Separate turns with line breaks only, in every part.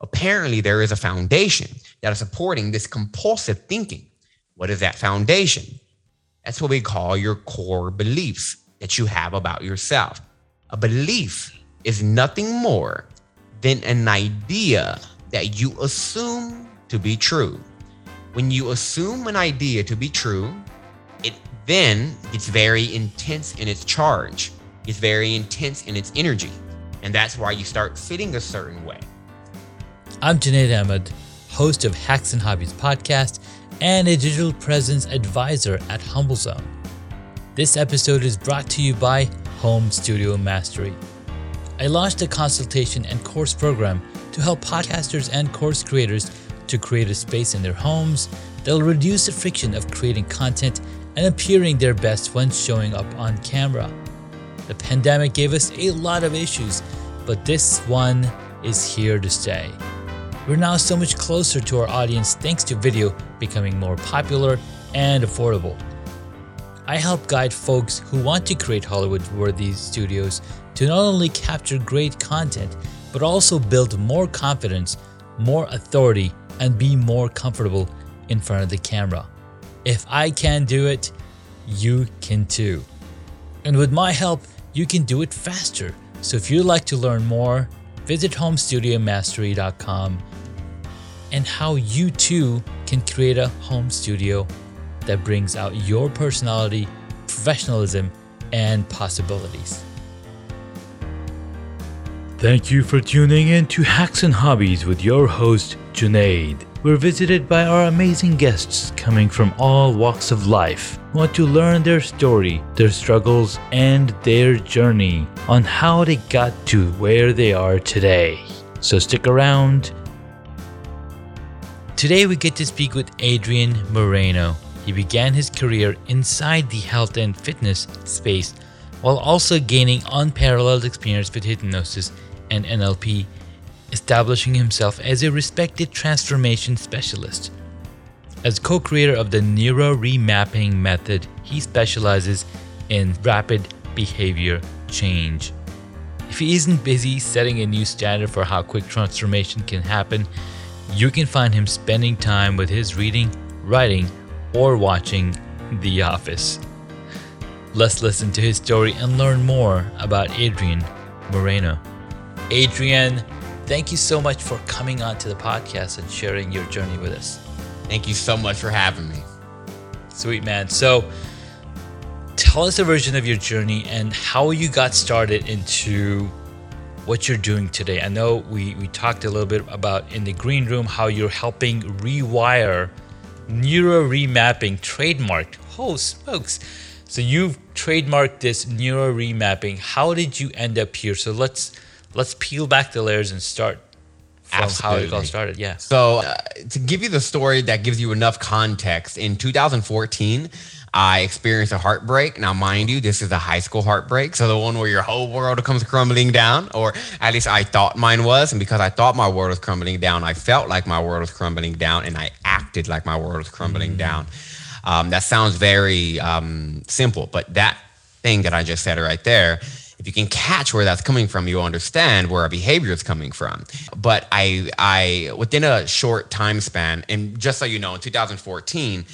Apparently, there is a foundation that is supporting this compulsive thinking. What is that foundation? That's what we call your core beliefs that you have about yourself. A belief is nothing more than an idea that you assume to be true. When you assume an idea to be true, it then gets very intense in its charge, it's very intense in its energy. And that's why you start fitting a certain way.
I'm Junaid Ahmed, host of Hacks and Hobbies podcast and a digital presence advisor at HumbleZone. This episode is brought to you by Home Studio Mastery. I launched a consultation and course program to help podcasters and course creators to create a space in their homes that'll reduce the friction of creating content and appearing their best when showing up on camera. The pandemic gave us a lot of issues, but this one is here to stay. We're now so much closer to our audience thanks to video becoming more popular and affordable. I help guide folks who want to create Hollywood worthy studios to not only capture great content, but also build more confidence, more authority, and be more comfortable in front of the camera. If I can do it, you can too. And with my help, you can do it faster. So if you'd like to learn more, visit homestudiomastery.com and how you too can create a home studio that brings out your personality, professionalism, and possibilities. Thank you for tuning in to Hacks and Hobbies with your host, Junaid. We're visited by our amazing guests coming from all walks of life who want to learn their story, their struggles, and their journey on how they got to where they are today. So stick around. Today we get to speak with Adrian Moreno. He began his career inside the health and fitness space while also gaining unparalleled experience with hypnosis and NLP, establishing himself as a respected transformation specialist. As co creator of the Neuro Remapping method, he specializes in rapid behavior change. If he isn't busy setting a new standard for how quick transformation can happen, you can find him spending time with his reading, writing, or watching The Office. Let's listen to his story and learn more about Adrian Moreno. Adrian, thank you so much for coming on to the podcast and sharing your journey with us.
Thank you so much for having me.
Sweet man. So, tell us a version of your journey and how you got started into what you're doing today. I know we, we talked a little bit about in the green room how you're helping rewire neuro remapping trademarked. Oh, smokes. So you've trademarked this neuro remapping. How did you end up here? So let's let's peel back the layers and start from Absolutely. how it all started. Yeah.
So uh, to give you the story that gives you enough context, in 2014, I experienced a heartbreak. Now, mind you, this is a high school heartbreak. So the one where your whole world comes crumbling down, or at least I thought mine was. And because I thought my world was crumbling down, I felt like my world was crumbling down and I acted like my world was crumbling mm. down. Um, that sounds very um, simple, but that thing that I just said right there, if you can catch where that's coming from, you'll understand where our behavior is coming from. But I, I within a short time span, and just so you know, in 2014,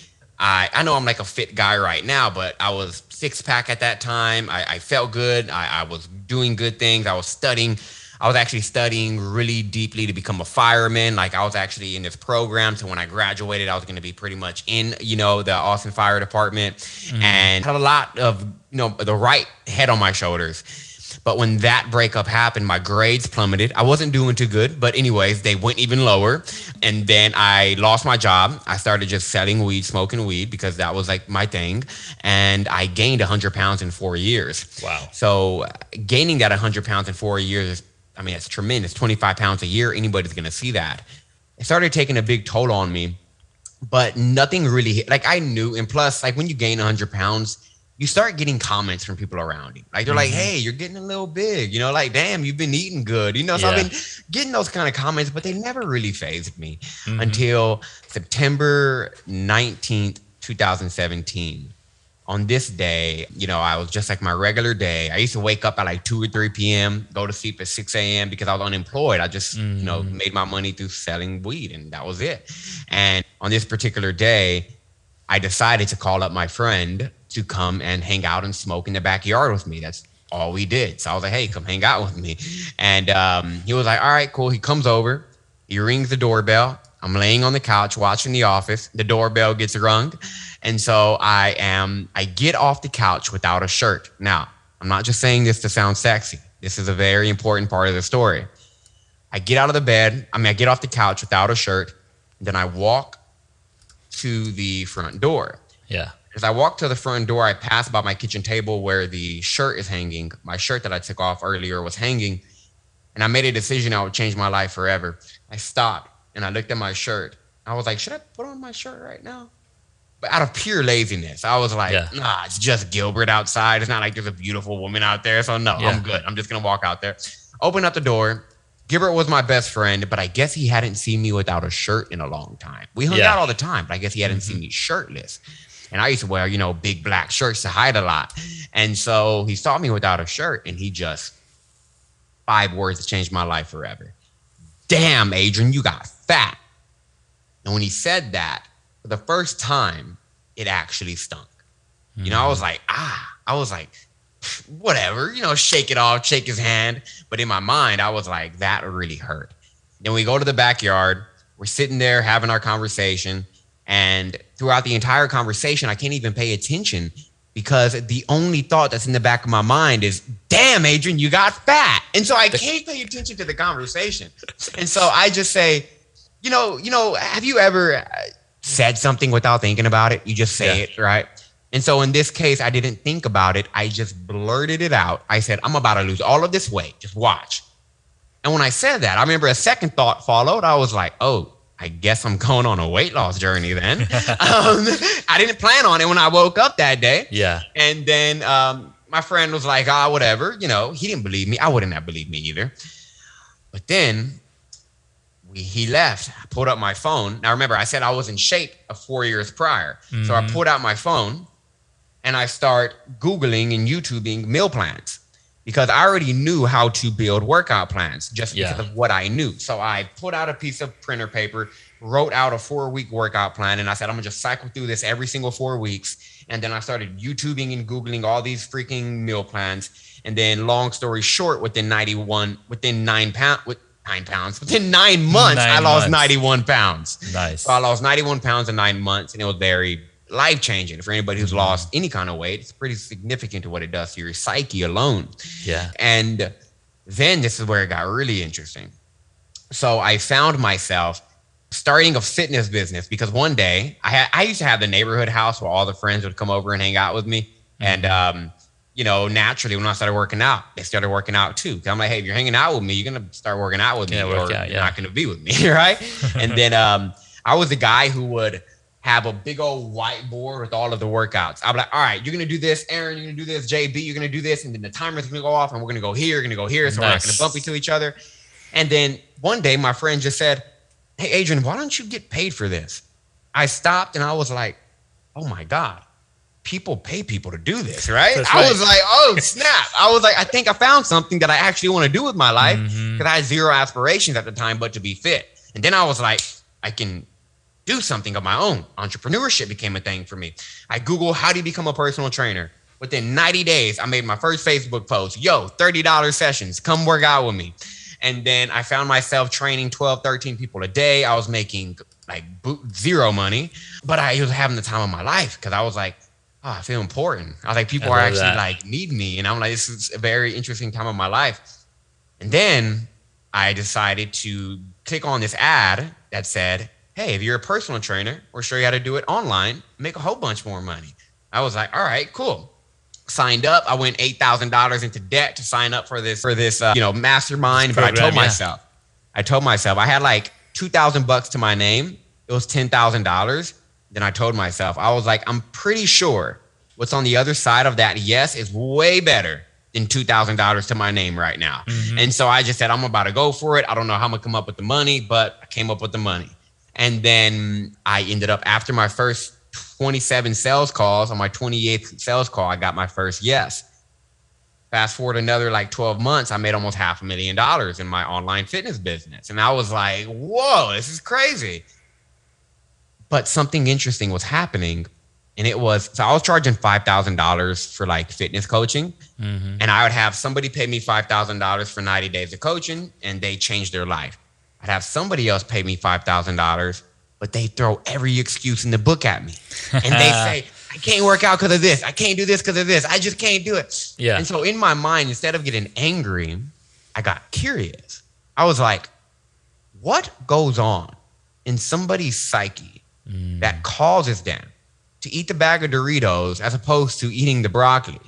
I, I know I'm like a fit guy right now, but I was six pack at that time. I, I felt good. I, I was doing good things. I was studying. I was actually studying really deeply to become a fireman. Like I was actually in this program. So when I graduated, I was going to be pretty much in, you know, the Austin Fire Department mm-hmm. and had a lot of, you know, the right head on my shoulders. But when that breakup happened, my grades plummeted. I wasn't doing too good, but anyways, they went even lower. And then I lost my job. I started just selling weed, smoking weed because that was like my thing. And I gained 100 pounds in four years.
Wow.
So gaining that 100 pounds in four years, I mean, it's tremendous. 25 pounds a year, anybody's going to see that. It started taking a big toll on me, but nothing really, like I knew. And plus, like when you gain 100 pounds, you start getting comments from people around you. Like they're mm-hmm. like, "Hey, you're getting a little big," you know, like, "Damn, you've been eating good," you know. So yeah. I've been getting those kind of comments, but they never really phased me mm-hmm. until September nineteenth, two thousand seventeen. on this day, you know, I was just like my regular day. I used to wake up at like 2 or 3 p.m., go to sleep at 6 a.m. because I was unemployed. I just, mm-hmm. you know, mm-hmm. made my money through selling weed and that was it. And on this particular day, I decided to call up my friend to come and hang out and smoke in the backyard with me. That's all we did. So I was like, hey, come hang out with me. And um, he was like, all right, cool. He comes over, he rings the doorbell. I'm laying on the couch watching The Office. The doorbell gets rung. And so I am, I get off the couch without a shirt. Now, I'm not just saying this to sound sexy. This is a very important part of the story. I get out of the bed. I mean, I get off the couch without a shirt. Then I walk to the front door.
Yeah.
As I walk to the front door, I pass by my kitchen table where the shirt is hanging. My shirt that I took off earlier was hanging. And I made a decision I would change my life forever. I stopped and I looked at my shirt. I was like, should I put on my shirt right now? But out of pure laziness, I was like, yeah. nah, it's just Gilbert outside. It's not like there's a beautiful woman out there. So no, yeah. I'm good. I'm just gonna walk out there. Open up the door. Gilbert was my best friend, but I guess he hadn't seen me without a shirt in a long time. We hung yeah. out all the time, but I guess he hadn't mm-hmm. seen me shirtless. And I used to wear, you know, big black shirts to hide a lot. And so he saw me without a shirt and he just five words that changed my life forever. Damn, Adrian, you got fat. And when he said that, for the first time, it actually stunk. Mm-hmm. You know, I was mm. like, ah, I was like, whatever, you know, shake it off, shake his hand. But in my mind, I was like, that really hurt. Then we go to the backyard. We're sitting there having our conversation. And throughout the entire conversation, I can't even pay attention because the only thought that's in the back of my mind is, damn, Adrian, you got fat. And so I can't pay attention to the conversation. And so I just say, you know, you know, have you ever uh, said something without thinking about it? You just say yeah. it, right? And so in this case, I didn't think about it. I just blurted it out. I said, I'm about to lose all of this weight. Just watch. And when I said that, I remember a second thought followed. I was like, oh, I guess I'm going on a weight loss journey then. um, I didn't plan on it when I woke up that day.
Yeah.
And then um, my friend was like, ah, whatever. You know, he didn't believe me. I wouldn't have believed me either. But then we, he left. I pulled up my phone. Now remember, I said I was in shape four years prior. Mm-hmm. So I mm-hmm. pulled out my phone and I start Googling and YouTubing meal plans because I already knew how to build workout plans just yeah. because of what I knew. So I put out a piece of printer paper, wrote out a four week workout plan, and I said, I'm gonna just cycle through this every single four weeks. And then I started YouTubing and Googling all these freaking meal plans. And then, long story short, within 91, within nine pound, with nine pounds, within nine months, nine I lost months. 91 pounds.
Nice.
So I lost 91 pounds in nine months, and it was very life changing for anybody who's mm-hmm. lost any kind of weight. It's pretty significant to what it does to your psyche alone.
Yeah.
And then this is where it got really interesting. So I found myself starting a fitness business because one day I had I used to have the neighborhood house where all the friends would come over and hang out with me. Mm-hmm. And um, you know, naturally when I started working out, they started working out too. I'm like, hey, if you're hanging out with me, you're gonna start working out with me, yeah, or out, yeah. you're not gonna be with me, right? and then um, I was the guy who would have a big old whiteboard with all of the workouts. I'll be like, all right, you're gonna do this, Aaron, you're gonna do this, JB, you're gonna do this, and then the timer's gonna go off, and we're gonna go here, you're gonna go here, so nice. we're not gonna bump into each other. And then one day, my friend just said, "Hey, Adrian, why don't you get paid for this?" I stopped and I was like, "Oh my god." People pay people to do this, right? right? I was like, oh snap. I was like, I think I found something that I actually want to do with my life because mm-hmm. I had zero aspirations at the time but to be fit. And then I was like, I can do something of my own. Entrepreneurship became a thing for me. I Googled how do you become a personal trainer. Within 90 days, I made my first Facebook post. Yo, $30 sessions. Come work out with me. And then I found myself training 12, 13 people a day. I was making like zero money, but I was having the time of my life because I was like, oh, I feel important. I was like, people are actually that. like need me. And I'm like, this is a very interesting time of my life. And then I decided to click on this ad that said, hey, if you're a personal trainer, we'll show you how to do it online, make a whole bunch more money. I was like, all right, cool. Signed up. I went eight thousand dollars into debt to sign up for this for this uh, you know mastermind. Program, but I told yeah. myself, I told myself I had like two thousand bucks to my name. It was ten thousand dollars. Then I told myself, I was like, I'm pretty sure what's on the other side of that yes is way better than two thousand dollars to my name right now. Mm-hmm. And so I just said, I'm about to go for it. I don't know how I'm gonna come up with the money, but I came up with the money. And then I ended up after my first 27 sales calls. On my 28th sales call, I got my first yes. Fast forward another like 12 months, I made almost half a million dollars in my online fitness business. And I was like, whoa, this is crazy. But something interesting was happening. And it was so I was charging $5,000 for like fitness coaching.
Mm-hmm.
And I would have somebody pay me $5,000 for 90 days of coaching and they changed their life. I'd have somebody else pay me $5,000, but they throw every excuse in the book at me. And they say, I can't work out because of this. I can't do this because of this. I just can't do it.
Yeah.
And so in my mind, instead of getting angry, I got curious. I was like, what goes on in somebody's psyche mm. that causes them to eat the bag of Doritos as opposed to eating the broccoli?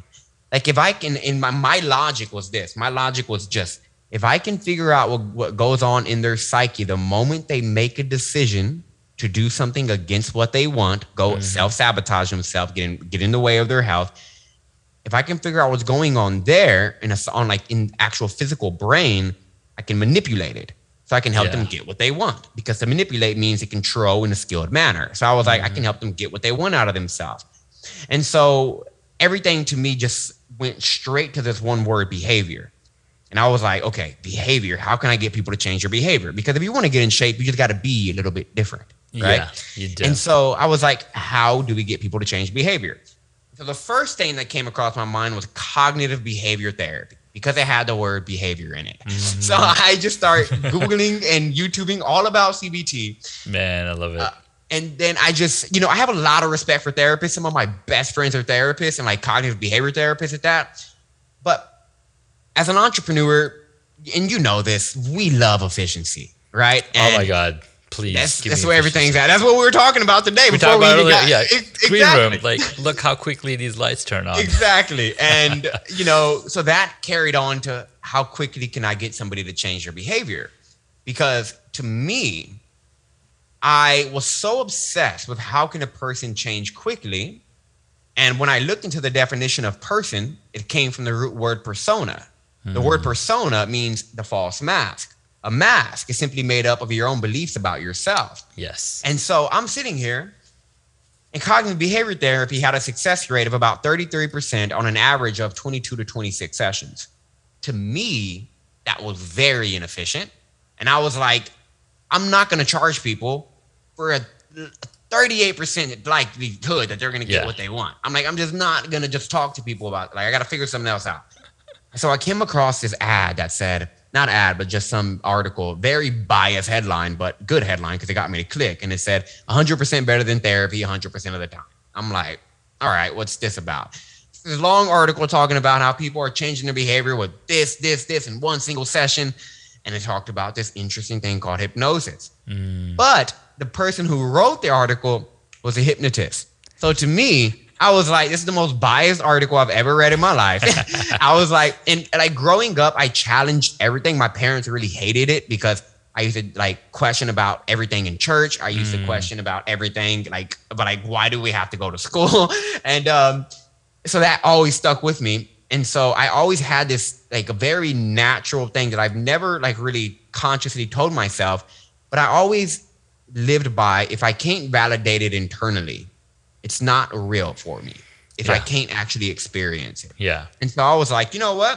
Like if I can, in my, my logic was this, my logic was just, if I can figure out what, what goes on in their psyche the moment they make a decision to do something against what they want, go mm-hmm. self-sabotage themselves, get in, get in the way of their health. If I can figure out what's going on there in a, on like in actual physical brain, I can manipulate it. So I can help them get what they want because to manipulate means to control in a skilled manner. So I was like, I can mm-hmm. help them get what they want out of themselves. And so everything to me just went straight to this one word behavior. And I was like, okay, behavior. How can I get people to change their behavior? Because if you want to get in shape, you just got to be a little bit different. Right.
Yeah, you do.
And so I was like, how do we get people to change behavior? So the first thing that came across my mind was cognitive behavior therapy because it had the word behavior in it. So I just started Googling and YouTubing all about CBT.
Man, I love it.
Uh, And then I just, you know, I have a lot of respect for therapists. Some of my best friends are therapists and like cognitive behavior therapists at that. But as an entrepreneur, and you know this, we love efficiency, right?
oh my God. Please.
That's, that's where everything's at. That's what we were talking about today.
We talked about
even
earlier.
got-
Yeah.
Ex-
Green room. Like, look how quickly these lights turn on.
Exactly. And, you know, so that carried on to how quickly can I get somebody to change their behavior? Because to me, I was so obsessed with how can a person change quickly. And when I looked into the definition of person, it came from the root word persona. The word persona means the false mask. A mask is simply made up of your own beliefs about yourself.
Yes.
And so I'm sitting here, and cognitive behavior therapy had a success rate of about 33% on an average of 22 to 26 sessions. To me, that was very inefficient. And I was like, I'm not going to charge people for a 38% likelihood that they're going to get
Yeah.
what they want. I'm like, I'm just not going to just talk to people about it. Like, I got to figure something else out. So I came across this ad that said, not ad, but just some article, very biased headline, but good headline because it got me to click. And it said 100% better than therapy 100% of the time. I'm like, all right, what's this about? This long article talking about how people are changing their behavior with this, this, this in one single session. And it talked about this interesting thing called hypnosis. Hmm. But the person who wrote the article was a hypnotist. So to me, I was like, this is the most biased article I've ever read in my life. I was like, and like growing up, I challenged everything. My parents really hated it because I used to like question about everything in church. I used to question about everything, like, but like, why do we have to go to school? and um, so that always stuck with me. And so I always had this like a very natural thing that I've never like really consciously told myself, but I always lived by if I can't validate it internally, it's not real for me. If I can't actually experience it.
Yeah.
And so I was like, you know what?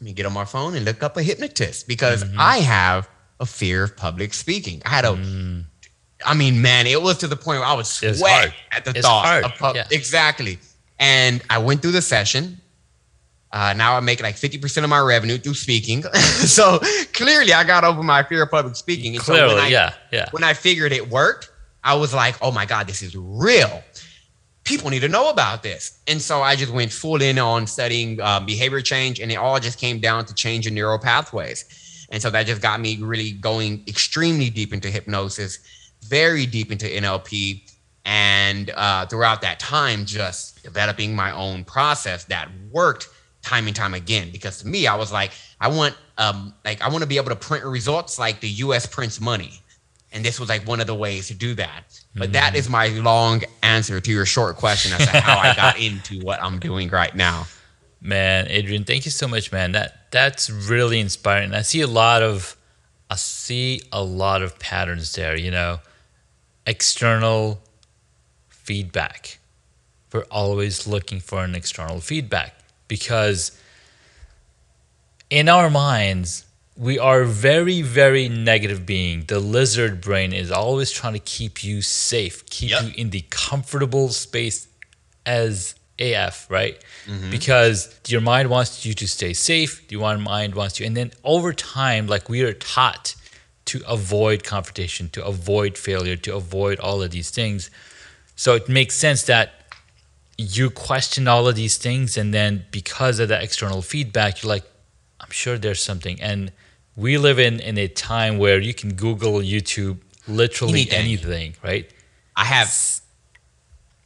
Let me get on my phone and look up a hypnotist because
Mm-hmm.
I have a fear of public speaking. I had a,
Mm.
I mean, man, it was to the point where I was sweat at the
It's
thought
hard,
of pub-
yeah.
exactly. And I went through the session. Uh, now I make like 50% of my revenue through speaking. so clearly I got over my fear of public speaking. And so when
Clearly.
I-
yeah. Yeah.
when I figured it worked, I was like, oh my God, this is real. People need to know about this. And so I just went full in on studying um, behavior change, and it all just came down to changing neural pathways. And so that just got me really going extremely deep into hypnosis, very deep into NLP. And uh, throughout that time, just developing my own process that worked time and time again. Because to me, I was like, I want, um, like, I want to be able to print results like the U.S. prints money and this was like one of the ways to do that. But that mm. is my long answer to your short question as to how I got into what I'm doing right now.
Man, Adrian, thank you so much, man. That that's really inspiring. I see a lot of I see a lot of patterns there, you know. External feedback. We're always looking for an external feedback because in our minds, we are very, very negative being. The lizard brain is always trying to keep you safe, keep
Yep.
you in the comfortable space as AF, right? Mm-hmm. Because your mind wants you to stay safe, your mind wants you, and then over time, like we are taught to avoid confrontation, to avoid failure, to avoid all of these things. So it makes sense that you question all of these things, and then because of that external feedback, you're like, I'm sure there's something. And we live in in a time where you can Google, YouTube, literally
Anything.
anything, right?
I have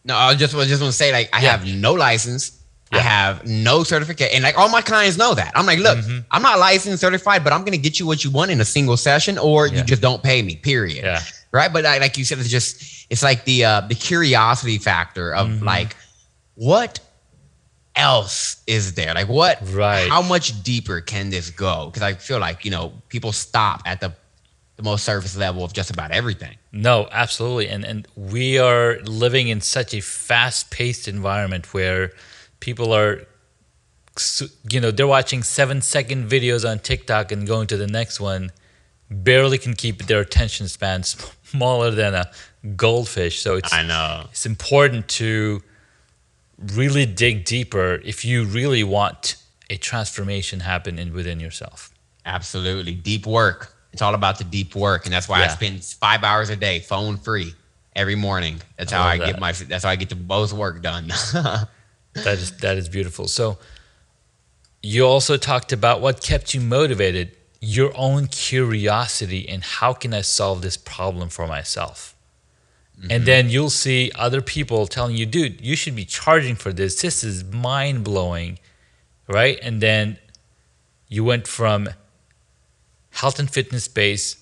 no. I just just want to say like I
Yeah.
have no license. I have no certificate, and like all my clients know that. I'm like, look,
Mm-hmm.
I'm not licensed, certified, but I'm going to get you what you want in a single session, or
Yeah.
you just don't pay me. Period.
Yeah.
Right. But I, like you said, it's just it's like the uh, the curiosity factor of
Mm-hmm.
like what else is there? Like what?
Right.
How much deeper can this go? Because I feel like you know people stop at the the most surface level of just about everything.
No, absolutely. And and we are living in such a fast-paced environment where people are you know, they're watching 7-second videos on TikTok and going to the next one barely can keep their attention span smaller than a goldfish. So it's I
know.
it's important to really dig deeper if you really want a transformation happen in within yourself.
Absolutely. Deep work. It's all about the deep work. And that's why I spend five hours a day, phone free, every morning. That's
I
how I
that.
get my that's how I get the most work done.
That is that is beautiful. So you also talked about what kept you motivated, your own curiosity and how can I solve this problem for myself? And then you'll see other people telling you, dude, you should be charging for this. This is mind blowing. Right? And then you went from health and fitness space,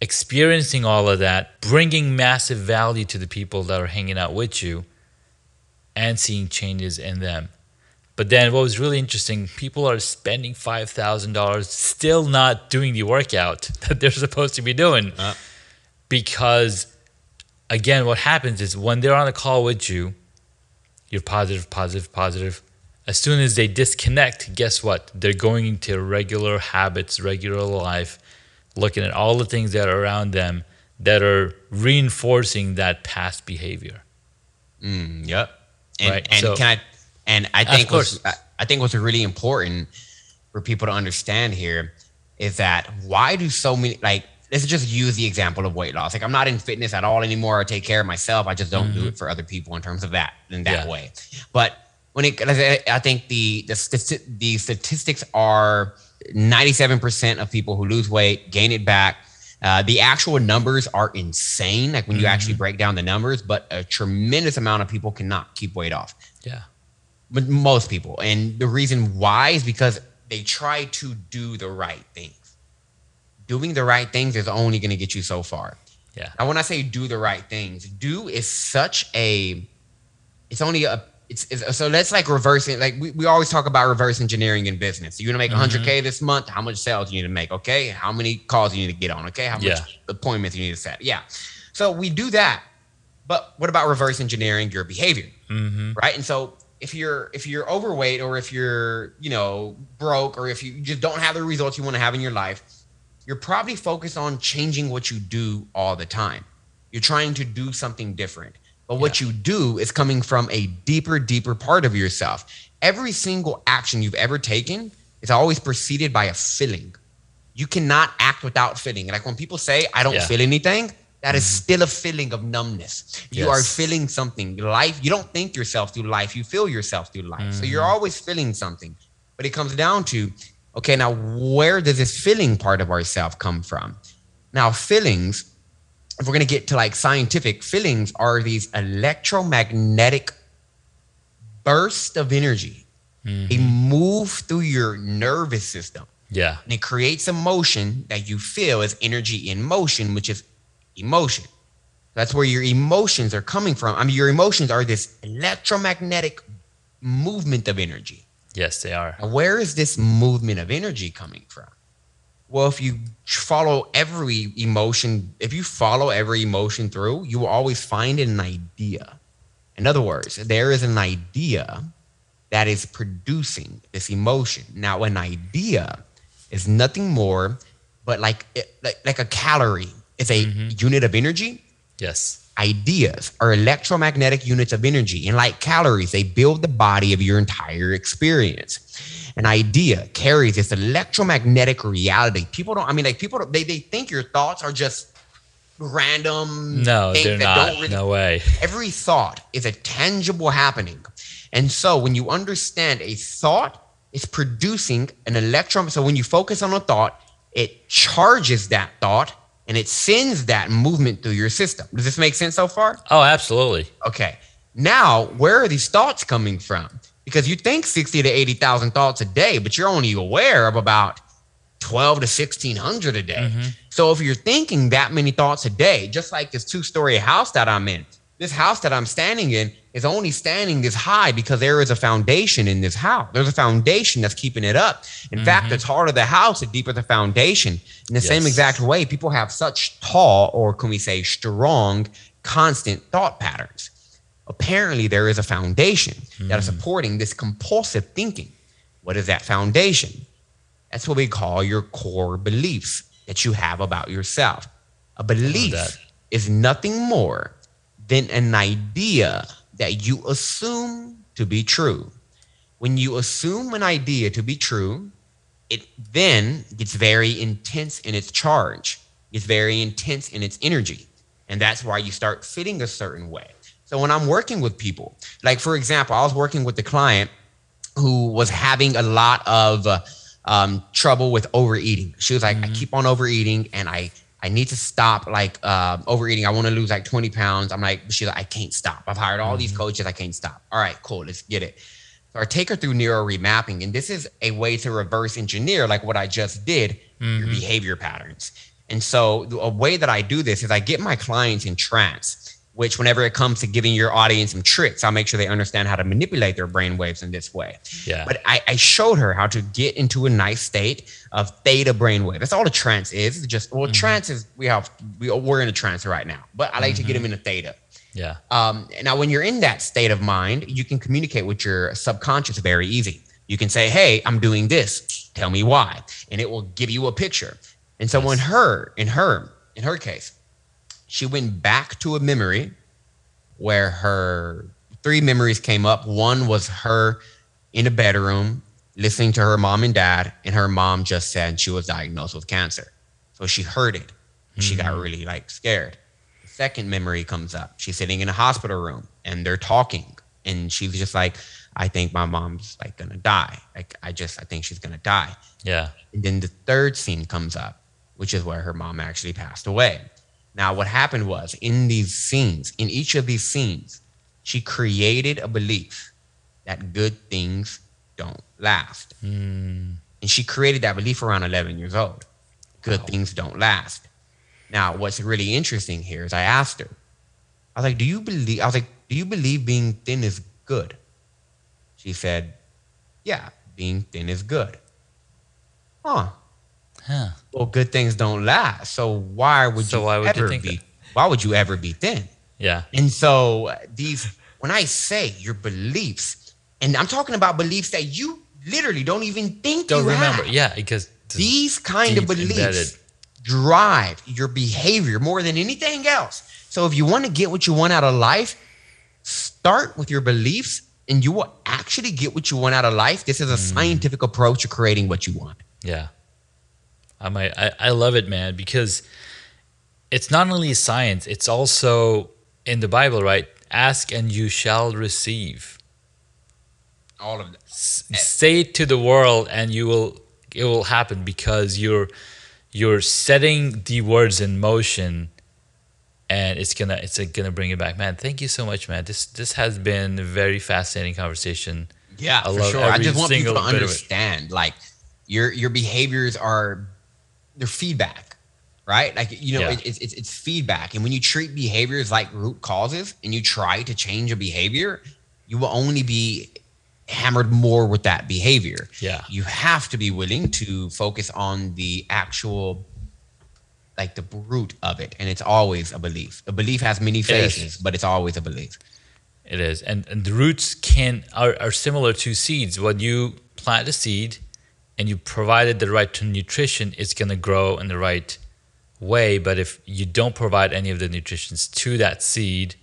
experiencing all of that, bringing massive value to the people that are hanging out with you, and seeing changes in them. But then what was really interesting, people are spending $5,000 still not doing the workout that they're supposed to be doing.
Uh.
Because, again, what happens is when they're on a call with you, you're positive, positive, positive. As soon as they disconnect, guess what? They're going into regular habits, regular life, looking at all the things that are around them that are reinforcing that past behavior.
Mm, yep. And,
Right,
and
so-
can I and I think what's, I think what's really important for people to understand here is that why do so many like let's just use the example of weight loss. Like I'm not in fitness at all anymore. I take care of myself. I just don't do it for other people in terms of that in that
Mm-hmm. Yeah.
way. But when it, I think the the, the statistics are 97% of people who lose weight gain it back. Uh, the actual numbers are insane. Like when you actually break down the numbers, but a tremendous amount of people cannot keep weight off
Yeah.
but most people. And the reason why is because they try to do the right things. Doing the right things is only going to get you so far.
Yeah.
Now, when I say do the right things, do is such a, it's only a, it's, it's so let's like reverse it. Like we, we always talk about reverse engineering in business. You're gonna make 100k this month. How much sales you need to make? Okay. How many calls you need to get on? Okay. How much
Yeah.
appointments you need to set? Yeah. So we do that. But what about reverse engineering your behavior?
Mm-hmm.
right and so if you're if you're overweight or if you're you know broke or if you just don't have the results you want to have in your life you're probably focused on changing what you do all the time. You're trying to do something different. But what you do is coming from a deeper deeper part of yourself. Every single action you've ever taken is always preceded by a feeling. You cannot act without feeling. Like when people say i don't
Yeah.
feel anything that is mm-hmm. still a feeling of numbness. You are feeling something. Life you don't think yourself through life. You feel yourself through life. So you're mm. always feeling something. But it comes down to okay now where does this feeling part of ourself come from now feelings if we're going to get to like scientific feelings are these electromagnetic bursts of energy they mm-hmm. move through your nervous system
Yeah.
and it creates a motion that you feel as energy in motion, which is emotion. That's where your emotions are coming from. I mean, your emotions are this electromagnetic movement of energy.
Yes, they are.
Where is this movement of energy coming from? Well, if you follow every emotion, if you follow every emotion through, you will always find an idea. In other words, there is an idea that is producing this emotion. Now, an idea is nothing more but like like, like a calorie is a mm-hmm. unit of energy.
Yes.
Ideas are electromagnetic units of energy, and like calories, they build the body of your entire experience. An idea carries this electromagnetic reality. People don't. I mean, like people, don't, they they think your thoughts are just random.
No, they're not. Really, no way.
Every thought is a tangible happening, and so when you understand a thought is producing an electron. So when you focus on a thought, it charges that thought and it sends that movement through your system. Does this make sense so far?
Oh, absolutely.
Okay. Now, where are these thoughts coming from? Because you think 60 to 80,000 thoughts a day, but you're only aware of about 12 to 1600 a day. Mm-hmm. So if you're thinking that many thoughts a day, just like this two story house that I'm in, this house that I'm standing in is only standing this high because there is a foundation in this house. There's a foundation that's keeping it up. In mm-hmm. fact, the taller the house, the deeper the foundation. In the yes. same exact way, people have such tall, or can we say strong, constant thought patterns. Apparently, there is a foundation mm-hmm. that is mm. supporting this compulsive thinking. What is that foundation? That's what we call your core beliefs that you have about yourself. A belief is nothing more than an idea that you assume to be true. When you assume an idea to be true, it then gets very intense in its charge, gets very intense in its energy. And that's why you start fitting a certain way. So when I'm working with people, like for example, I was working with the client who was having a lot of uh, um, trouble with overeating. She was like, mm-hmm. I keep on overeating and I I need to stop like uh, overeating. I want to lose like 20 pounds. I'm like, she's like, I can't stop. I've hired all mm-hmm. these coaches. I can't stop. All right, cool. Let's get it. So I take her through neuro remapping. And this is a way to reverse engineer, like what I just did, mm-hmm. your behavior patterns. And so a way that I do this is I get my clients in trance which whenever it comes to giving your audience some tricks, I'll make sure they understand how to manipulate their brain waves in this way.
Yeah.
But I, I showed her how to get into a nice state of theta brainwave. That's all a trance is. It's just well, mm-hmm. trance is we have we we're in a trance right now, but I like mm-hmm. to get them in a theta.
Yeah.
Um, now, when you're in that state of mind, you can communicate with your subconscious very easy. You can say, "Hey, I'm doing this. Tell me why," and it will give you a picture. And so, yes. when her, in her, in her case, she went back to a memory where her three memories came up. One was her in a bedroom listening to her mom and dad, and her mom just said she was diagnosed with cancer. So she heard it. Mm-hmm. She got mm-hmm. really like scared. The second memory comes up. She's sitting in a hospital room and they're talking. And she's just like, I think my mom's like gonna die. Like I just I think she's gonna die.
Yeah.
And then the third scene comes up, which is where her mom actually passed away. Now, what happened was in these scenes, in each of these scenes, she created a belief that good things don't last. Mm. And she created that belief around 11 years old. Good wow. things don't last. Now, what's really interesting here is I asked her, I was like, Do you believe, I was like, Do you believe being thin is good? She said, Yeah, being thin is good. Huh. Huh. Well, good things don't last. So why would so you why would ever you be? That? Why would you ever be thin?
Yeah.
And so these, when I say your beliefs, and I'm talking about beliefs that you literally don't even think don't you remember. Have.
Yeah, because
these kind of beliefs embedded. drive your behavior more than anything else. So if you want to get what you want out of life, start with your beliefs and you will actually get what you want out of life. This is a mm. scientific approach to creating what you want.
Yeah. I might, I, I love it, man, because it's not only science, it's also in the Bible, right? Ask and you shall receive.
All of that.
S- say it to the world and you will it will happen because you're you're setting the words in motion and it's gonna it's gonna bring it back man thank you so much man this this has been a very fascinating conversation
yeah I for sure i just want people to understand like your your behaviors are they're feedback, right? Like you know, yeah. it, it's, it's it's feedback, and when you treat behaviors like root causes, and you try to change a behavior, you will only be hammered more with that behavior.
Yeah,
you have to be willing to focus on the actual like the root of it and it's always a belief a belief has many faces but it's always a belief
It is, and and the roots can are, are similar to seeds. When you plant a seed, and you provided the right to nutrition, it's going to grow in the right way. But if you don't provide any of the nutritions to that seed,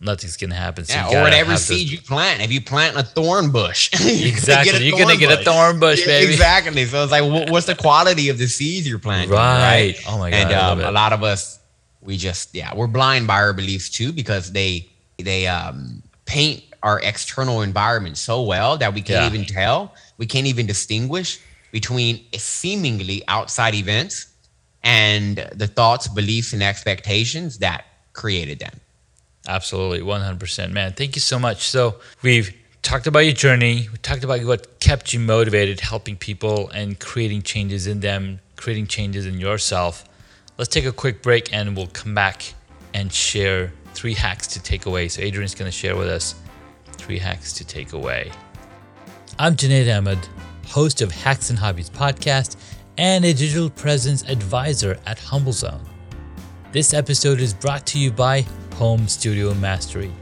nothing's going to happen.
So yeah, or whatever seed you plant. If you plant a thorn bush,
exactly, you're going to get a thorn bush, baby.
Exactly. So it's like, what's the quality of the seeds you're planting?
Right. right? Oh my god.
And um, a lot of us, we just yeah, we're blind by our beliefs too because they they um, paint our external environment so well that we can't yeah. even tell, we can't even distinguish between seemingly outside events and the thoughts, beliefs, and expectations that created them.
Absolutely, 100%. Man, thank you so much. So, we've talked about your journey, we talked about what kept you motivated, helping people and creating changes in them, creating changes in yourself. Let's take a quick break and we'll come back and share three hacks to take away. So, Adrian's going to share with us three hacks to take away. I'm Junaid Ahmed, host of Hacks and Hobbies podcast and a digital presence advisor at HumbleZone. This episode is brought to you by Home Studio Mastery.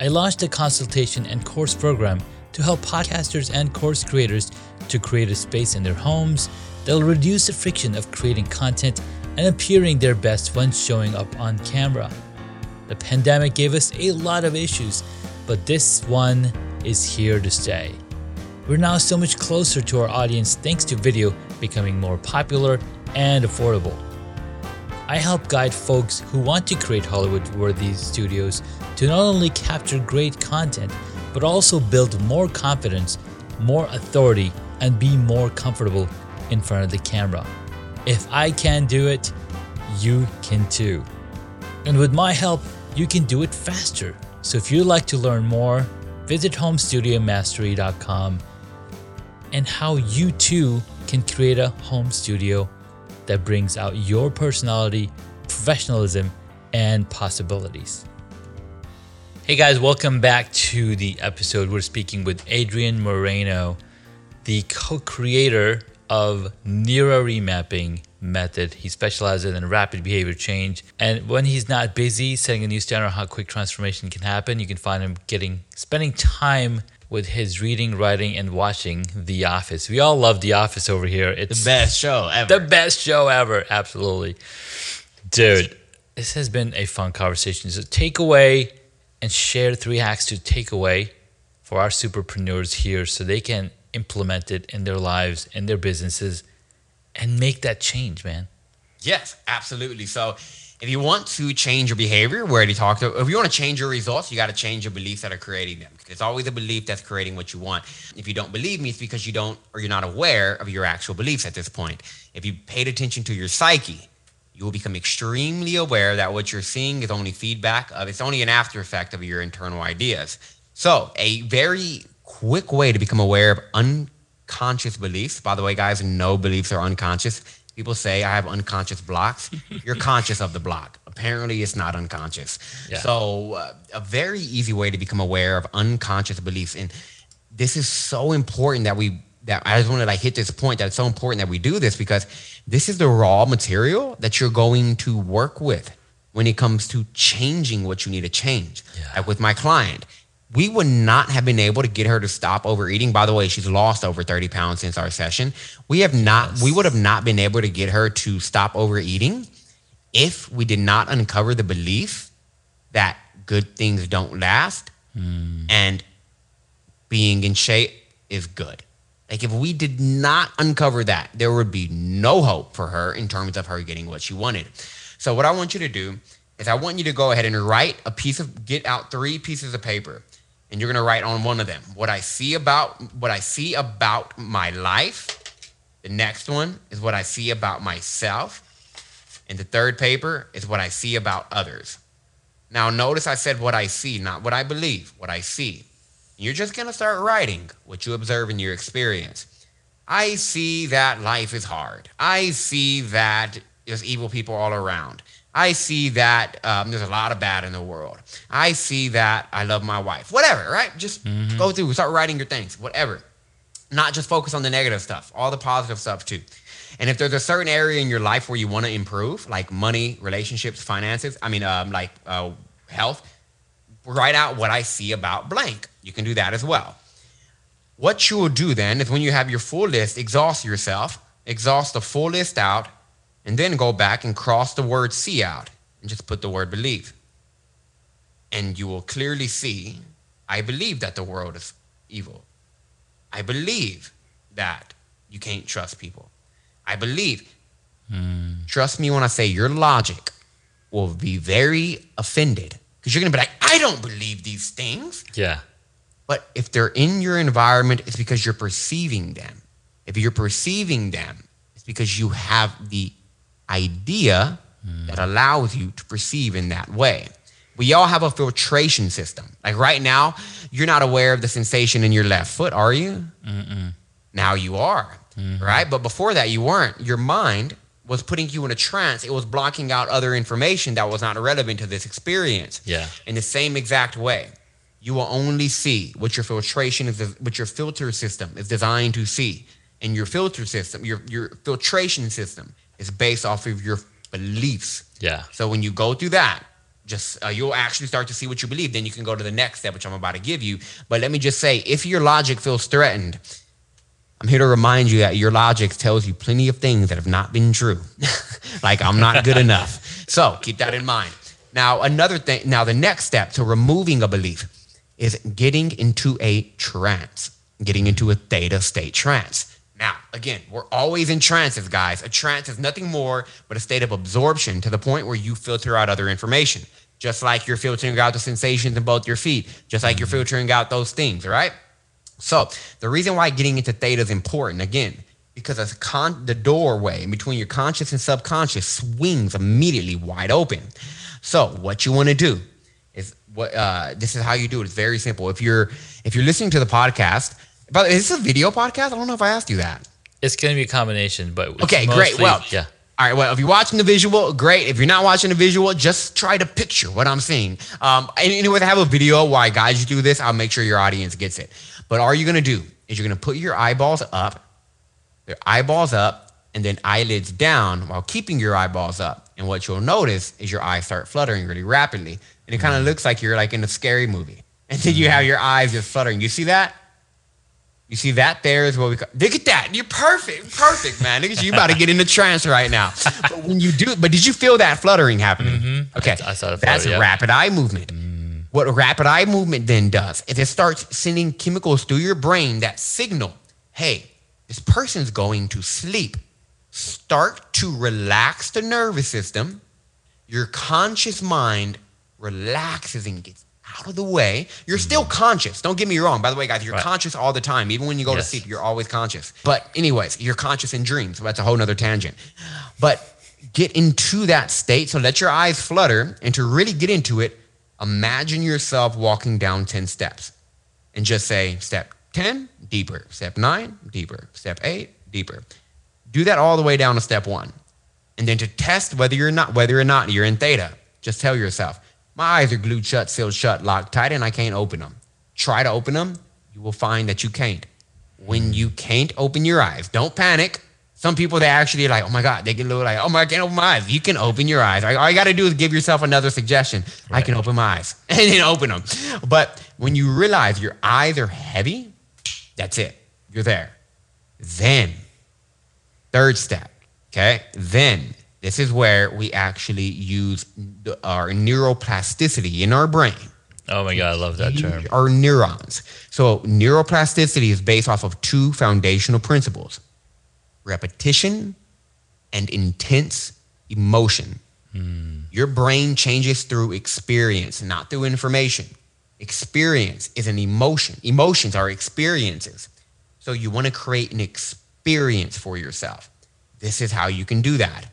I launched a consultation and course program to help podcasters and course creators to create a space in their homes that'll reduce the friction of creating content and appearing their best when showing up on camera. The pandemic gave us a lot of issues but this one is here to stay. We're now so much closer to our audience thanks to video becoming more popular and affordable. I help guide folks who want to create Hollywood worthy studios to not only capture great content, but also build more confidence, more authority, and be more comfortable in front of the camera. If I can do it, you can too. And with my help, you can do it faster so if you'd like to learn more, visit homestudiomastery.com and how you too can create a home studio that brings out your personality, professionalism, and possibilities. Hey guys, welcome back to the episode. We're speaking with Adrian Moreno, the co creator of Neuro Remapping method. He specializes in rapid behavior change. And when he's not busy setting a new standard on how quick transformation can happen, you can find him getting spending time with his reading, writing, and watching The Office. We all love The Office over here.
It's the best show ever.
The best show ever. Absolutely. Dude, this has been a fun conversation. So take away and share three hacks to take away for our superpreneurs here so they can implement it in their lives, in their businesses, and make that change, man.
Yes, absolutely. So if you want to change your behavior, we already talked. If you want to change your results, you got to change your beliefs that are creating them. It's always a belief that's creating what you want. If you don't believe me, it's because you don't or you're not aware of your actual beliefs at this point. If you paid attention to your psyche, you will become extremely aware that what you're seeing is only feedback of it's only an after effect of your internal ideas. So, a very quick way to become aware of unconscious beliefs. By the way, guys, no beliefs are unconscious. People say I have unconscious blocks. You're conscious of the block. Apparently, it's not unconscious. Yeah. So, uh, a very easy way to become aware of unconscious beliefs, and this is so important that we that I just want to like hit this point that it's so important that we do this because this is the raw material that you're going to work with when it comes to changing what you need to change. Yeah. Like with my client, we would not have been able to get her to stop overeating. By the way, she's lost over 30 pounds since our session. We have not, yes. we would have not been able to get her to stop overeating if we did not uncover the belief that good things don't last mm. and being in shape is good. Like if we did not uncover that, there would be no hope for her in terms of her getting what she wanted. So what I want you to do is I want you to go ahead and write a piece of get out three pieces of paper and you're going to write on one of them what I see about what I see about my life. The next one is what I see about myself. And the third paper is what I see about others. Now, notice I said what I see, not what I believe, what I see. You're just going to start writing what you observe in your experience. I see that life is hard. I see that there's evil people all around. I see that um, there's a lot of bad in the world. I see that I love my wife. Whatever, right? Just mm-hmm. go through, start writing your things, whatever. Not just focus on the negative stuff, all the positive stuff too. And if there's a certain area in your life where you want to improve, like money, relationships, finances, I mean, um, like uh, health, write out what I see about blank. You can do that as well. What you will do then is when you have your full list, exhaust yourself, exhaust the full list out, and then go back and cross the word see out and just put the word believe. And you will clearly see I believe that the world is evil. I believe that you can't trust people. I believe. Hmm. Trust me when I say your logic will be very offended because you're going to be like, I don't believe these things.
Yeah.
But if they're in your environment, it's because you're perceiving them. If you're perceiving them, it's because you have the idea that allows you to perceive in that way. We all have a filtration system. Like right now, you're not aware of the sensation in your left foot, are you? Now you are, mm-hmm. right? But before that, you weren't. Your mind was putting you in a trance. It was blocking out other information that was not relevant to this experience.
Yeah.
In the same exact way, you will only see what your filtration is, what your filter system is designed to see. And your filter system, your your filtration system, is based off of your beliefs.
Yeah.
So when you go through that, just uh, you'll actually start to see what you believe. Then you can go to the next step, which I'm about to give you. But let me just say, if your logic feels threatened, I'm here to remind you that your logic tells you plenty of things that have not been true. like I'm not good enough. So keep that in mind. Now, another thing, now the next step to removing a belief is getting into a trance, getting into a theta state trance. Now, again, we're always in trances, guys. A trance is nothing more but a state of absorption to the point where you filter out other information. Just like you're filtering out the sensations in both your feet, just like you're filtering out those things, right? So the reason why getting into theta is important, again, because con- the doorway between your conscious and subconscious swings immediately wide open. So what you want to do is what uh, this is how you do it. It's very simple. If you're if you're listening to the podcast, by the way, is this a video podcast? I don't know if I asked you that.
It's going to be a combination, but
Okay, great. Well,
yeah.
All right. Well, if you're watching the visual, great. If you're not watching the visual, just try to picture what I'm seeing. Um, and anyway, I have a video where I guide you through this. I'll make sure your audience gets it. But all you're gonna do is you're gonna put your eyeballs up, your eyeballs up, and then eyelids down while keeping your eyeballs up. And what you'll notice is your eyes start fluttering really rapidly, and it kind of looks like you're like in a scary movie. And then you have your eyes just fluttering. You see that? You see that there is what we call. Look at that! You're perfect, perfect, man. Look at you, you about to get into trance right now. But when you do, but did you feel that fluttering happening? Okay,
Mm-hmm. I saw the
that's
flutter, yeah.
rapid eye movement. What rapid eye movement then does is it starts sending chemicals through your brain that signal, hey, this person's going to sleep. Start to relax the nervous system. Your conscious mind relaxes and gets out of the way. You're still conscious. Don't get me wrong. By the way, guys, you're
Mm-hmm. Right.
conscious all the time. Even when you go
Yes.
to sleep, you're always conscious. But, anyways, you're conscious in dreams. So that's a whole nother tangent. But get into that state. So let your eyes flutter. And to really get into it, imagine yourself walking down 10 steps and just say, step 10, deeper. Step 9, deeper. Step 8, deeper. Do that all the way down to step 1. And then to test whether you're not whether or not you're in theta, just tell yourself, my eyes are glued shut, sealed shut, locked tight, and I can't open them. Try to open them, you will find that you can't. When hmm. you can't open your eyes, don't panic. Some people they actually like, oh my God, they get a little like, oh my, I can't open my eyes. You can open your eyes. All you got to do is give yourself another suggestion. I can open my eyes and then open them. But when you realize your eyes are heavy, that's it. You're there. Then Third step, okay? Then this is where we actually use the, our neuroplasticity in our brain.
Oh my God, I love that term.
Our neurons. So neuroplasticity is based off of two foundational principles: repetition and intense emotion. Hmm. Your brain changes through experience, not through information. Experience is an emotion. Emotions are experiences. So you want to create an experience for yourself. This is how you can do that.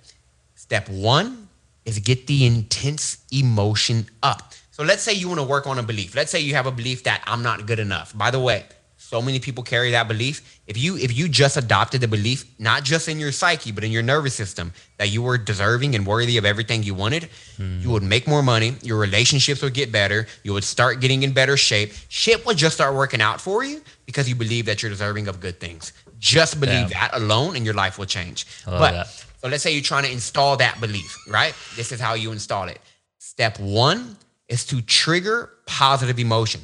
Step one is get the intense emotion up. So let's say you want to work on a belief. Let's say you have a belief that I'm not good enough. By the way, so many people carry that belief. If you if you just adopted the belief, not just in your psyche, but in your nervous system, that you were deserving and worthy of everything you wanted, you would make more money, your relationships would get better, you would start getting in better shape. Shit would just start working out for you because you believe that you're deserving of good things. Just believe
Yeah.
that alone and your life will change. But
that.
So let's say you're trying to install that belief, right? This is how you install it. Step one is to trigger positive emotion.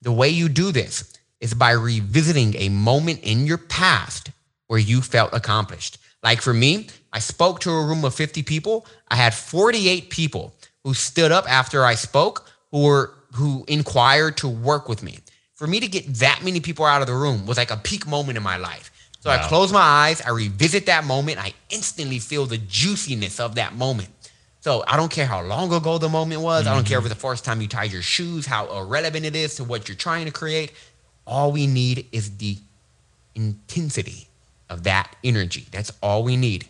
The way you do this is by revisiting a moment in your past where you felt accomplished. Like for me, I spoke to a room of 50 people. I had 48 people who stood up after I spoke who were who inquired to work with me. For me to get that many people out of the room was like a peak moment in my life. So I close my eyes, I revisit that moment, I instantly feel the juiciness of that moment. So I don't care how long ago the moment was. I don't care mm-hmm. if it's the first time you tied your shoes, how irrelevant it is to what you're trying to create. All we need is the intensity of that energy. That's all we need.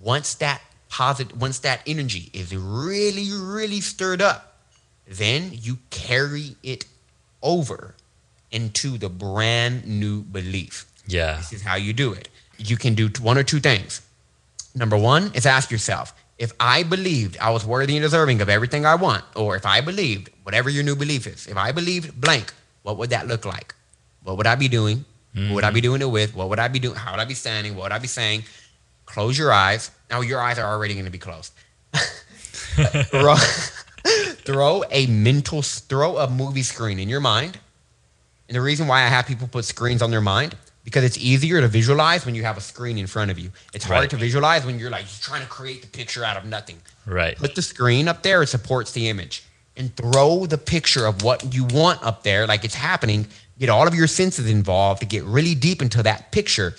Once that positive, once that energy is really, really stirred up, then you carry it over into the brand new belief.
Yeah.
This is how you do it. You can do one or two things. Number one is ask yourself if I believed I was worthy and deserving of everything I want, or if I believed whatever your new belief is, if I believed blank, what would that look like? What would I be doing? Who would I be mm-hmm. doing it with? What would I be doing? How would I be standing? What would I be saying? Close your eyes. Now your eyes are already going to be closed. throw, throw a mental, throw a movie screen in your mind. And the reason why I have people put screens on their mind because it's easier to visualize when you have a screen in front of you. It's hard
Right.
to visualize when you're like trying to create the picture out of nothing.
Right.
Put the screen up there, it supports the image. And throw the picture of what you want up there, like it's happening. Get all of your senses involved to get really deep into that picture.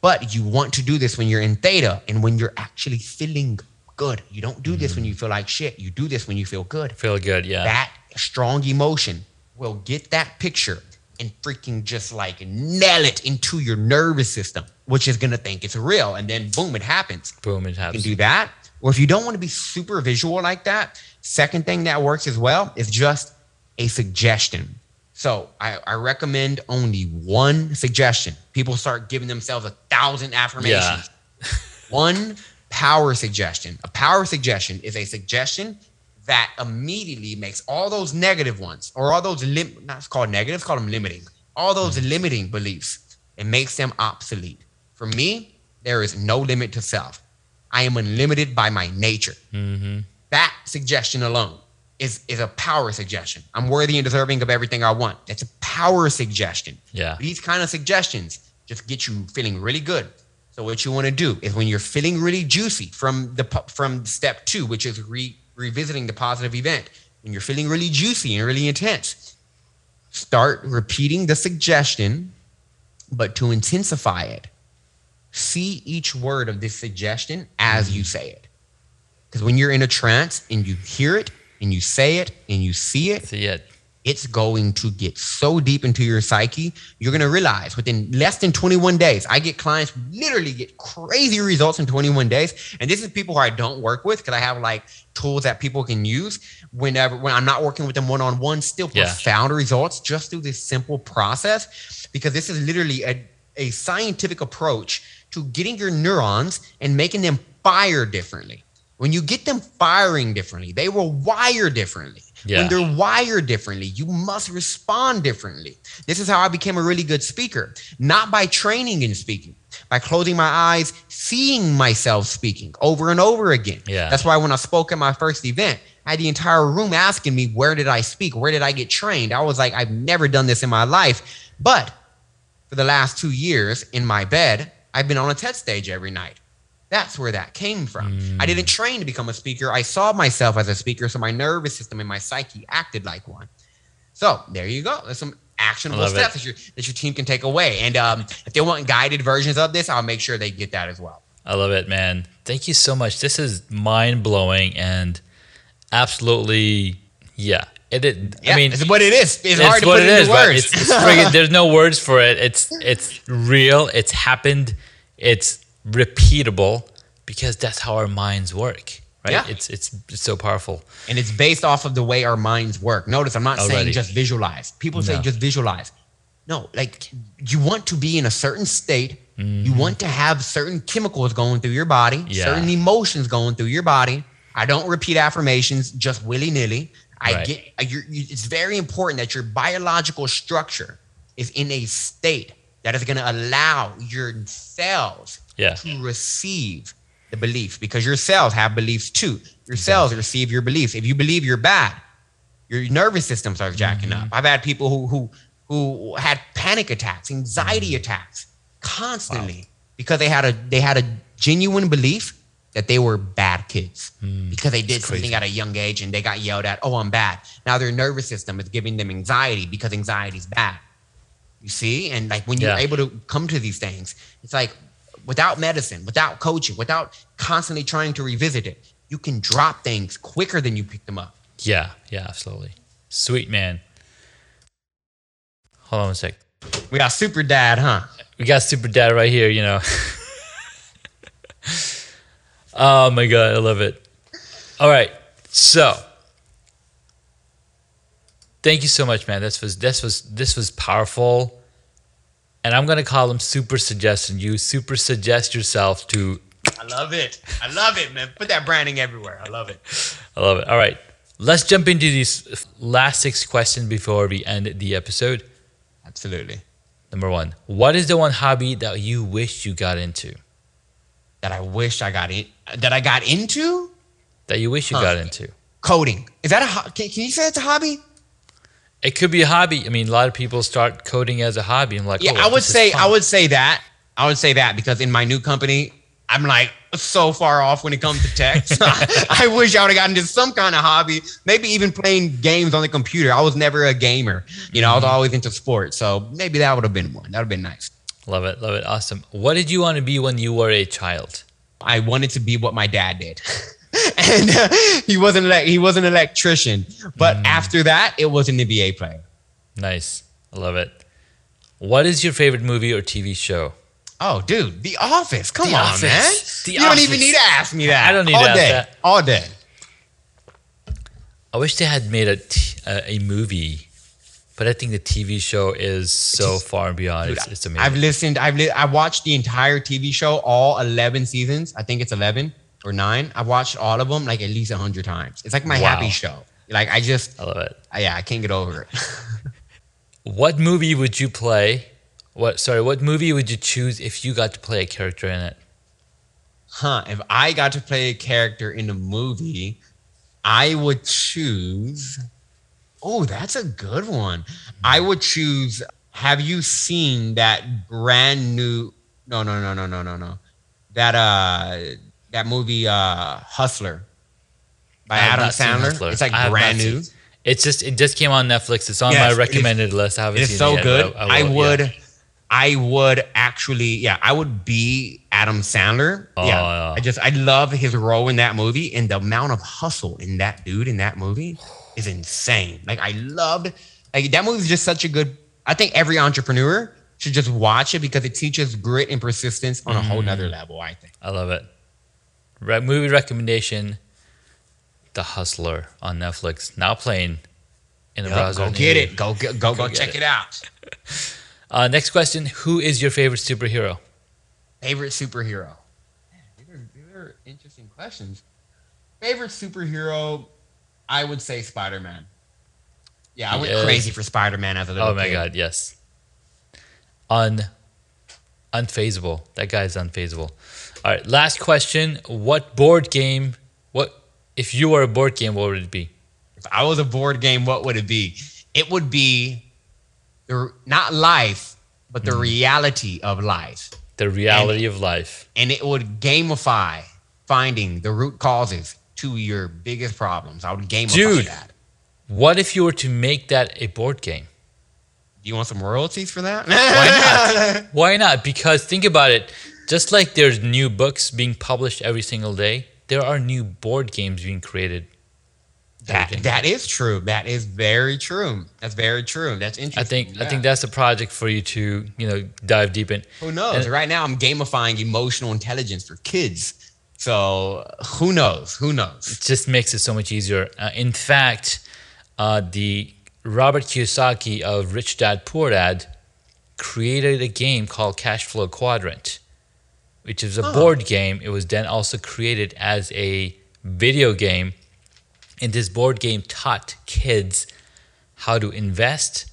But you want to do this when you're in theta and when you're actually feeling good. You don't do this when you mm-hmm. feel like shit. You do this when you feel good
Feel good. Yeah.
that strong emotion will get that picture and freaking just like nail it into your nervous system, which is gonna think it's real. And then boom, it happens.
Boom. It happens.
You can do that. Or if you don't want to be super visual like that, second thing that works as well is just a suggestion. So I, I recommend only one suggestion. People start giving themselves a thousand affirmations. Yeah. one power suggestion. A power suggestion is a suggestion that immediately makes all those negative ones or all those lim- not it's called negative, call them limiting. All those mm-hmm. limiting beliefs, it makes them obsolete. For me, there is no limit to self. I am unlimited by my nature. Mm-hmm. That suggestion alone is, is a power suggestion. I'm worthy and deserving of everything I want. That's a power suggestion.
Yeah.
These kind of suggestions just get you feeling really good. So what you want to do is when you're feeling really juicy from the from step two, which is re- revisiting the positive event, when you're feeling really juicy and really intense, start repeating the suggestion, but to intensify it, see each word of this suggestion as you say it. Because when you're in a trance and you hear it and you say it and you see it,
See it.
It's going to get so deep into your psyche. You're going to realize within less than 21 days, I get clients literally get crazy results in 21 days. And this is people who I don't work with because I have like tools that people can use whenever when I'm not working with them one on one. Still
Yeah.
profound results just through this simple process because this is literally a, a scientific approach to getting your neurons and making them fire differently. When you get them firing differently, they will wire differently.
Yeah.
When they're wired differently, you must respond differently. This is how I became a really good speaker, not by training in speaking, by closing my eyes, seeing myself speaking over and over again.
Yeah.
That's why when I spoke at my first event, I had the entire room asking me, Where did I speak? Where did I get trained? I was like, I've never done this in my life. But for the last two years in my bed, I've been on a TED stage every night. That's where that came from. I didn't train to become a speaker. I saw myself as a speaker, so my nervous system and my psyche acted like one. So there you go. There's some actionable
it.
steps that your, that your team can take away. And um, if they want guided versions of this, I'll make sure they get that as well.
I love it, man. Thank you so much. This is mind blowing and absolutely, yeah. It, it
Yeah,
I mean,
it's what it is. It's,
it's
hard to
what
put
it is,
words.
it's, it's friggin- there's no words for it. It's it's real. It's happened. It's repeatable because that's how our minds work, right?
Yeah.
It's, it's it's so powerful.
and it's based off of the way our minds work. Notice I'm not
Already.
saying just visualize. People say
No.
just visualize. No, like you want to be in a certain state. You want to have certain chemicals going through your body,
Mm-hmm. Yeah.
certain emotions going through your body. I don't repeat affirmations just willy nilly. I
Right.
get you're, you, it's very important that your biological structure is in a state that is going to allow your cells
Yeah.
to receive the belief because your cells have beliefs too. Your cells receive your beliefs. If you believe you're bad, your nervous system starts jacking
Mm-hmm.
up. I've had people who who who had panic attacks, anxiety attacks constantly because they had a they had a genuine belief that they were bad kids because they did something at a young age and they got yelled at, "Oh, I'm bad." Now their nervous system is giving them anxiety because anxiety is bad. You see? And like when you're
Yeah.
able to come to these things, it's like without medicine, without coaching, without constantly trying to revisit it, you can drop things quicker than you pick them up.
Yeah, yeah, absolutely. Sweet man. Hold on a sec.
We got super dad, huh?
We got super dad right here, you know. oh my god, I love it. All right. So thank you so much, man. This was this was this was powerful. And I'm gonna call them super suggestion. You super suggest yourself to
I love it. I love it, man. Put that branding everywhere. I love it.
I love it. All right. Let's jump into these last six questions before we end the episode.
Absolutely.
Number one, what is the one hobby that you wish you got into?
That I wish I got in. That I got into
That you wish you
Huh.
got into?
coding. Is that a? Can, can you say it's a hobby?
It could be a hobby. I mean, a lot of people start coding as a hobby. I'm like,
Yeah,
oh,
I would say. I would say that. I would say that because in my new company, I'm like so far off when it comes to tech. So I, I wish I would have gotten into some kind of hobby, maybe even playing games on the computer. I was never a gamer. You know, I was mm-hmm. always into sports. So maybe that would have been one. That would have been nice.
Love it, love it, awesome. What did you want to be when you were a child?
I wanted to be what my dad did. and uh, he wasn't elec- he was an electrician. But after that, it was an NBA player.
Nice, I love it. What is your favorite movie or TV show?
Oh, dude, The Office. Come
The
on,
Office.
man.
The
you don't even need to ask me that.
I don't need
All
to ask
day.
that.
All day.
I wish they had made a t- a, a movie, but I think the TV show is so far beyond.
Dude,
it's, it's amazing.
I've listened. I've li- I watched the entire TV show, all eleven seasons. I think it's eleven or nine. I've watched all of them like at least a hundred times. It's like my
Wow.
happy show. Like I just,
I love it.
I- yeah, I can't get over it.
What movie would you play? What sorry, what movie would you choose if you got to play a character in it?
huh? If I got to play a character in a movie, I would choose. Oh, that's a good one. I would choose. Have you seen that brand new? No, no, no, no, no, no, no. That uh, that movie, uh, Hustler, by Adam Sandler. It's like
I have
brand
not
new.
seen- It's just it just came on Netflix. It's on
Yes,
my
it is-
recommended list. I haven't
It's
seen
so
it yet.
good.
but
I,
will,
would. I would actually, yeah, I would be Adam Sandler.
Oh,
yeah,
yeah.
I just, I love his role in that movie, and the amount of hustle in that dude in that movie is insane. Like, I loved, like that movie is just such a good. I think every entrepreneur should just watch it because it teaches grit and persistence on a whole nother
Mm.
level. I think.
I love it. Re- movie recommendation: The Hustler on Netflix. Now playing in the
Yup,
browser.
go get it. Go get, go go,
get
check
it.
it out.
Uh, next question: Who is your favorite superhero?
Favorite superhero? Man, these, are, these are interesting questions. Favorite superhero? I would say Spider Man. Yeah, I went
Yes.
crazy for Spider Man as a little
Oh my
kid.
god, yes. Un unfazable. That guy's unfazable. All right, last question. What board game what if you were a board game, what would it be?
If I was a board game, what would it be? It would be the not life, but the mm-hmm. reality of life,
The reality of life.
and it would gamify finding the root causes to your biggest problems. I would gamify
Dude.
that.
What if you were to make that a board game?
Do you want some royalties for that?
Why not? Why not? Because think about it. Just like there's new books being published every single day, there are new board games being created.
That that is true. That is very true. That's very true. That's interesting.
I think I think that's a project for you to you know dive deep in.
who knows.
and-
right now, I'm gamifying emotional intelligence for kids. So who knows? Who knows?
It just makes it so much easier. Uh, in fact, uh, the Robert Kiyosaki of Rich Dad Poor Dad created a game called Cash Flow Quadrant, which is a board game. It was then also created as a video game, and this board game taught kids how to invest,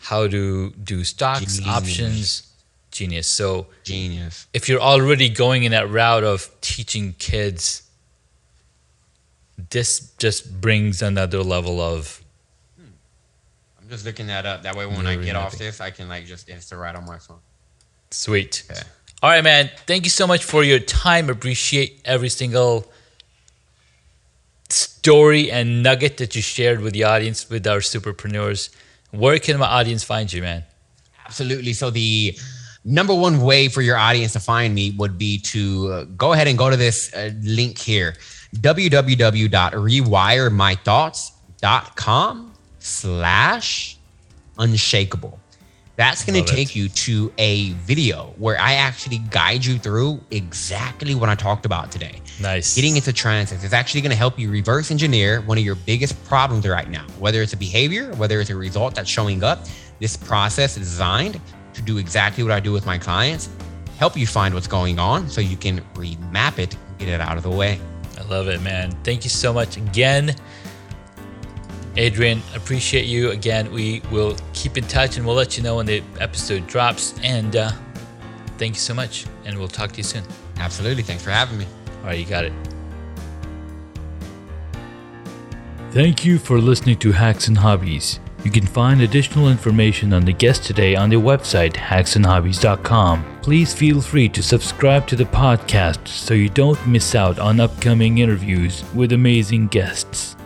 how to do stocks,
Genius.
options. Genius. So
Genius.
if you're already going in that route of teaching kids, this just brings another level of hmm.
I'm just looking that up. That way, when I get off this, I can like just answer right on my phone.
Sweet. Okay. All right, man. Thank you so much for your time. Appreciate every single story and nugget that you shared with the audience, with our superpreneurs. Where can my audience find you, man?
Absolutely. So the number one way for your audience to find me would be to uh, go ahead and go to this uh, link here www.rewiremythoughts.com slash unshakable that's going to take it. you to a video where I actually guide you through exactly what I talked about today.
Nice.
Getting into trances. It's actually going to help you reverse engineer one of your biggest problems right now, whether it's a behavior, whether it's a result that's showing up. This process is designed to do exactly what I do with my clients, help you find what's going on so you can remap it get it out of the way.
I love it, man. Thank you so much again. Adrian, appreciate you again. We will keep in touch and we'll let you know when the episode drops. And uh, thank you so much. And we'll talk to you soon.
Absolutely. Thanks for having me.
All right, you got it. Thank you for listening to Hacks and Hobbies. You can find additional information on the guest today on their website hacksandhobbies.com. Please feel free to subscribe to the podcast so you don't miss out on upcoming interviews with amazing guests.